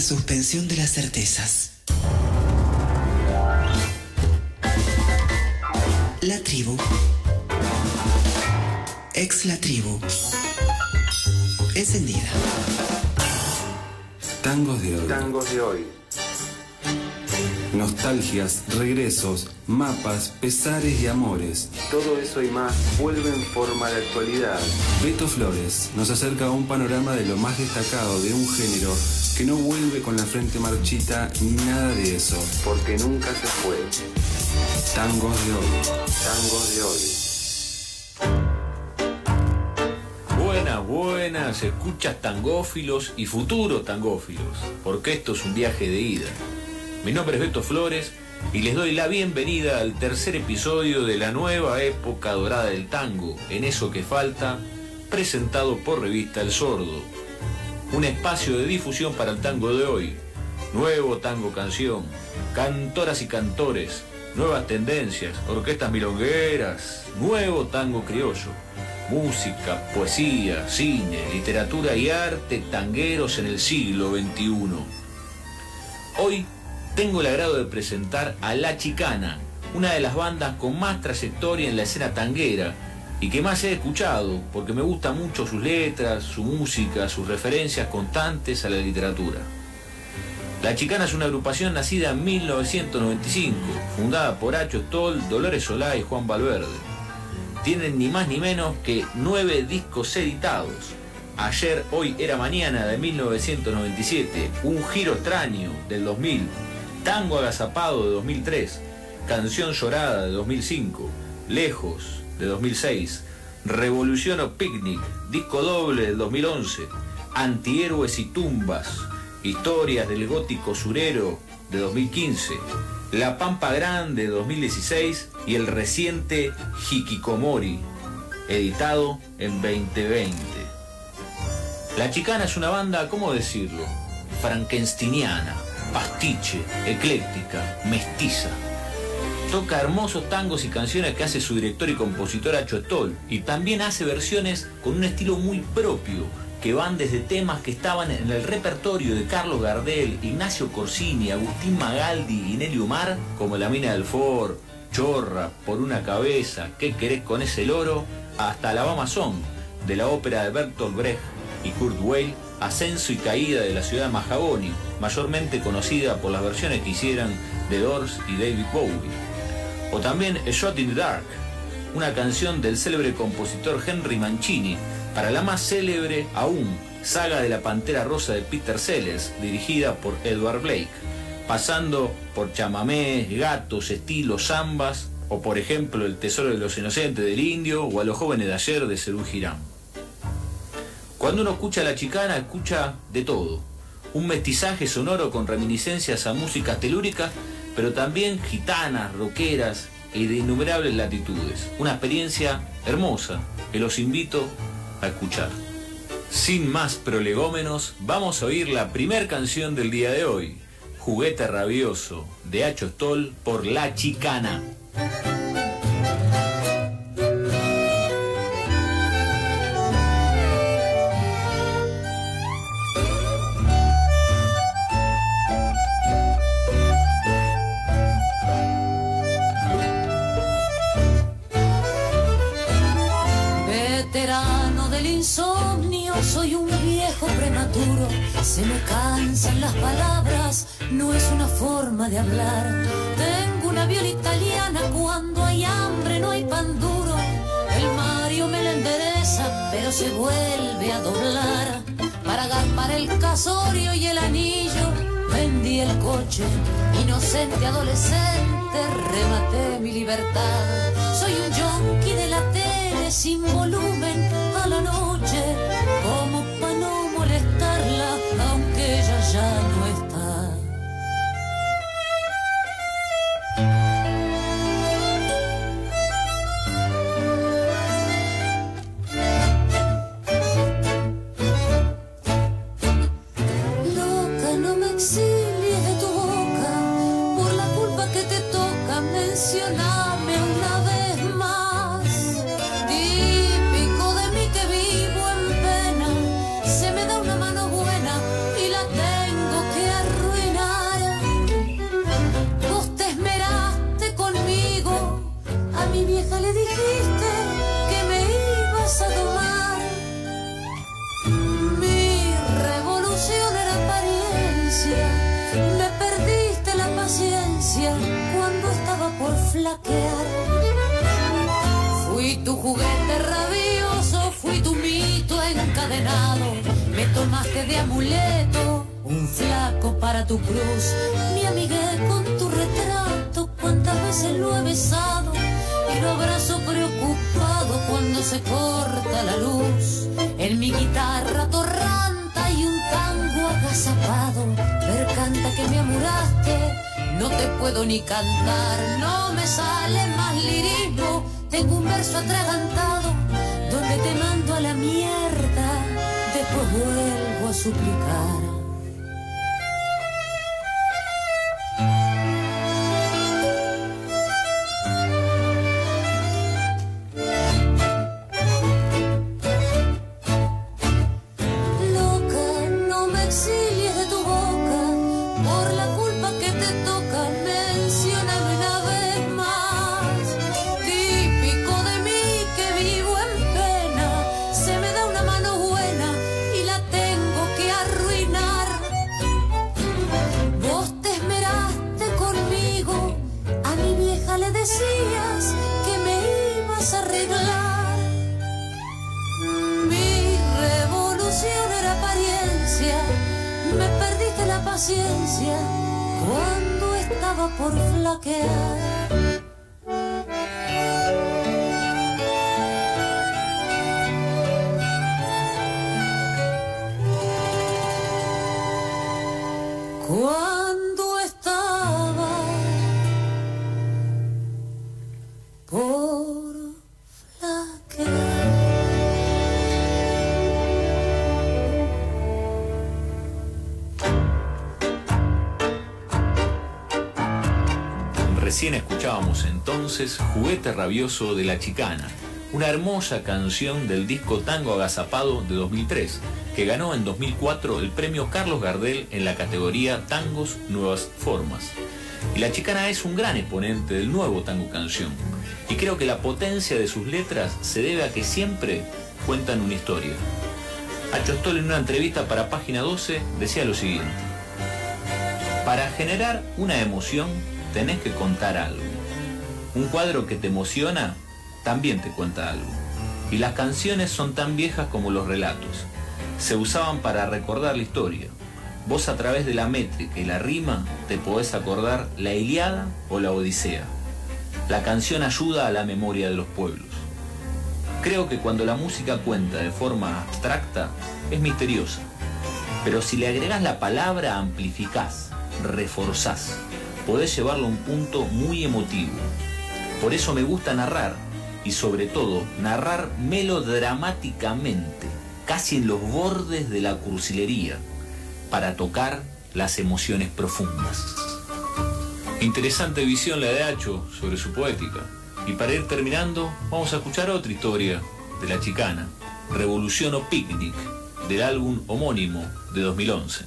la suspensión de las certezas. La tribu. Ex la tribu. Encendida. Tangos de hoy. Tangos de hoy. Nostalgias, regresos, mapas, pesares y amores. Todo eso y más vuelve en forma de actualidad. Beto Flores nos acerca a un panorama de lo más destacado de un género que no vuelve con la frente marchita ni nada de eso. Porque nunca se fue. Tangos de hoy. Tangos de hoy. Buenas, buenas, escuchas tangófilos y futuros tangófilos, porque esto es un viaje de ida. Mi nombre es Beto Flores y les doy la bienvenida al tercer episodio de la nueva época dorada del tango, en eso que falta, presentado por Revista El Sordo. Un espacio de difusión para el tango de hoy. Nuevo tango canción, cantoras y cantores, nuevas tendencias, orquestas milongueras, nuevo tango criollo. Música, poesía, cine, literatura y arte tangueros en el siglo XXI. Hoy tengo el agrado de presentar a La Chicana, una de las bandas con más trayectoria en la escena tanguera y que más he escuchado porque me gustan mucho sus letras, su música, sus referencias constantes a la literatura. La Chicana es una agrupación nacida en 1995, fundada por Acho Stoll, Dolores Solá y Juan Valverde. Tienen ni más ni menos que nueve discos editados. Ayer, hoy era mañana de 1997, Un giro extraño del 2000, Tango Agazapado de 2003, Canción Llorada de 2005, Lejos de 2006, Revolución o Picnic, disco doble del 2011, Antihéroes y Tumbas, Historias del Gótico Surero de 2015, La Pampa Grande de 2016 y el reciente Hikikomori, editado en 2020. La Chicana es una banda, ¿cómo decirlo? Frankensteiniana pastiche, ecléctica, mestiza. Toca hermosos tangos y canciones que hace su director y compositor Acho y también hace versiones con un estilo muy propio que van desde temas que estaban en el repertorio de Carlos Gardel, Ignacio Corsini, Agustín Magaldi y Nelly Umar, como La Mina del Ford, Chorra, Por una Cabeza, ¿Qué querés con ese loro? hasta Alabama Song, de la ópera de Bertolt Brecht y Kurt Weill, Ascenso y Caída de la ciudad de mayormente conocida por las versiones que hicieran The Doors y David Bowie. O también A Shot in the Dark, una canción del célebre compositor Henry Mancini, para la más célebre aún, Saga de la Pantera Rosa de Peter Sellers, dirigida por Edward Blake, pasando por chamamés, gatos, estilos, zambas, o por ejemplo El Tesoro de los Inocentes del Indio o A los Jóvenes de Ayer de Cerú Girán. Cuando uno escucha la chicana, escucha de todo. Un mestizaje sonoro con reminiscencias a músicas telúricas, pero también gitanas, roqueras y de innumerables latitudes. Una experiencia hermosa que los invito a escuchar. Sin más prolegómenos, vamos a oír la primer canción del día de hoy, Juguete Rabioso, de Hacho Stoll por La Chicana. Se me cansan las palabras, no es una forma de hablar. Tengo una viola italiana, cuando hay hambre no hay pan duro. El Mario me la endereza, pero se vuelve a doblar. Para agarpar el casorio y el anillo, vendí el coche. Inocente adolescente, rematé mi libertad. Soy un yonki de la tele sin volumen a la noche, Fui tu juguete rabioso, fui tu mito encadenado. Me tomaste de amuleto, un flaco para tu cruz. Mi amigué con tu retrato, cuántas veces lo he besado. Y lo abrazo preocupado cuando se corta la luz. En mi guitarra torrando agazapado. Ver canta que me amuraste, no te puedo ni cantar. No me sale más lirismo, tengo un verso atragantado. Donde te mando a la mierda, después vuelvo a suplicar. Le decías que me ibas a arreglar. Mi revolución era apariencia, me perdiste la paciencia cuando estaba por flaquear. Cuando Recién escuchábamos entonces Juguete Rabioso de la Chicana, una hermosa canción del disco Tango Agazapado de 2003, que ganó en 2004 el premio Carlos Gardel en la categoría Tangos Nuevas Formas. Y la Chicana es un gran exponente del nuevo tango canción, y creo que la potencia de sus letras se debe a que siempre cuentan una historia. Acho Stoll en una entrevista para Página 12 decía lo siguiente. Para generar una emoción tenés que contar algo. Un cuadro que te emociona también te cuenta algo. Y las canciones son tan viejas como los relatos. Se usaban para recordar la historia. Vos a través de la métrica y la rima te podés acordar la Iliada o la Odisea. La canción ayuda a la memoria de los pueblos. Creo que cuando la música cuenta de forma abstracta es misteriosa. Pero si le agregás la palabra amplificás, reforzás, podés llevarlo a un punto muy emotivo. Por eso me gusta narrar y sobre todo narrar melodramáticamente, casi en los bordes de la cursilería, para tocar las emociones profundas. Interesante visión la de Hacho sobre su poética. Y para ir terminando, vamos a escuchar otra historia de la chicana, Revolución o Picnic, del álbum homónimo de 2011.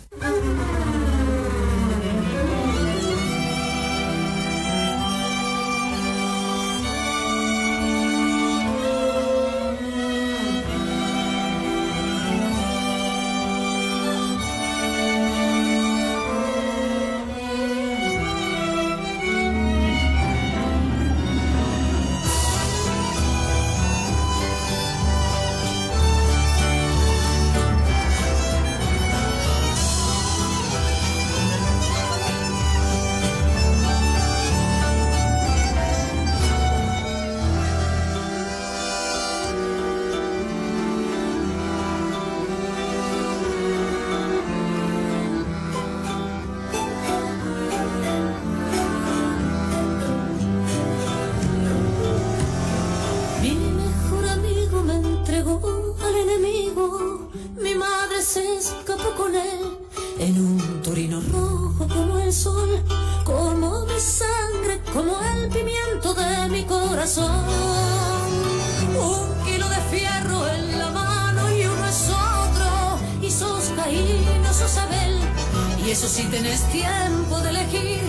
Eso sí tenés tiempo de elegir,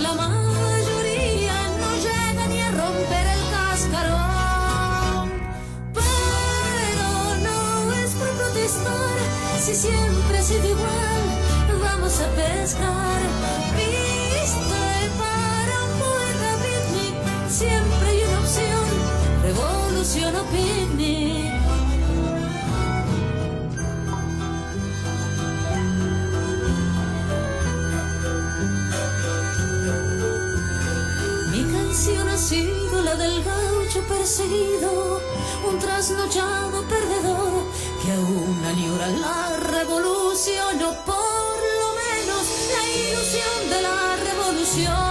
la mayoría no llega ni a romper el cascarón. Pero no es por protestar, si siempre ha sido igual, vamos a pescar. Viste para un picnic, siempre hay una opción, revolución o perseguido, un trasnochado perdedor que aún añora la revolución o por lo menos la ilusión de la revolución.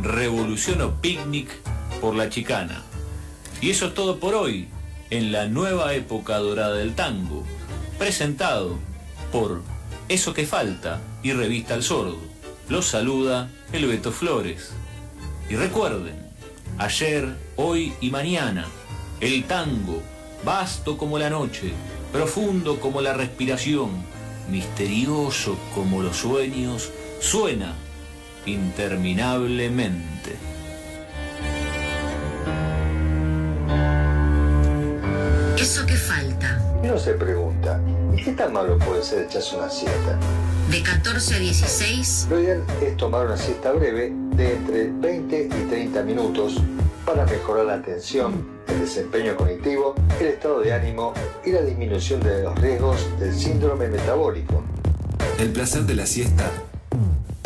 Revolución o Picnic por la chicana. Y eso es todo por hoy, en la nueva época dorada del tango, presentado por Eso que falta y Revista al Sordo. Los saluda el Beto Flores. Y recuerden, ayer, hoy y mañana, el tango, vasto como la noche, profundo como la respiración, misterioso como los sueños, suena interminablemente. Eso que falta. Y uno se pregunta, ¿y qué tan malo puede ser echarse una siesta? De 14 a 16, Lo ideal es tomar una siesta breve de entre 20 y 30 minutos para mejorar la atención, el desempeño cognitivo, el estado de ánimo y la disminución de los riesgos del síndrome metabólico. El placer de la siesta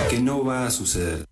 que no va a suceder.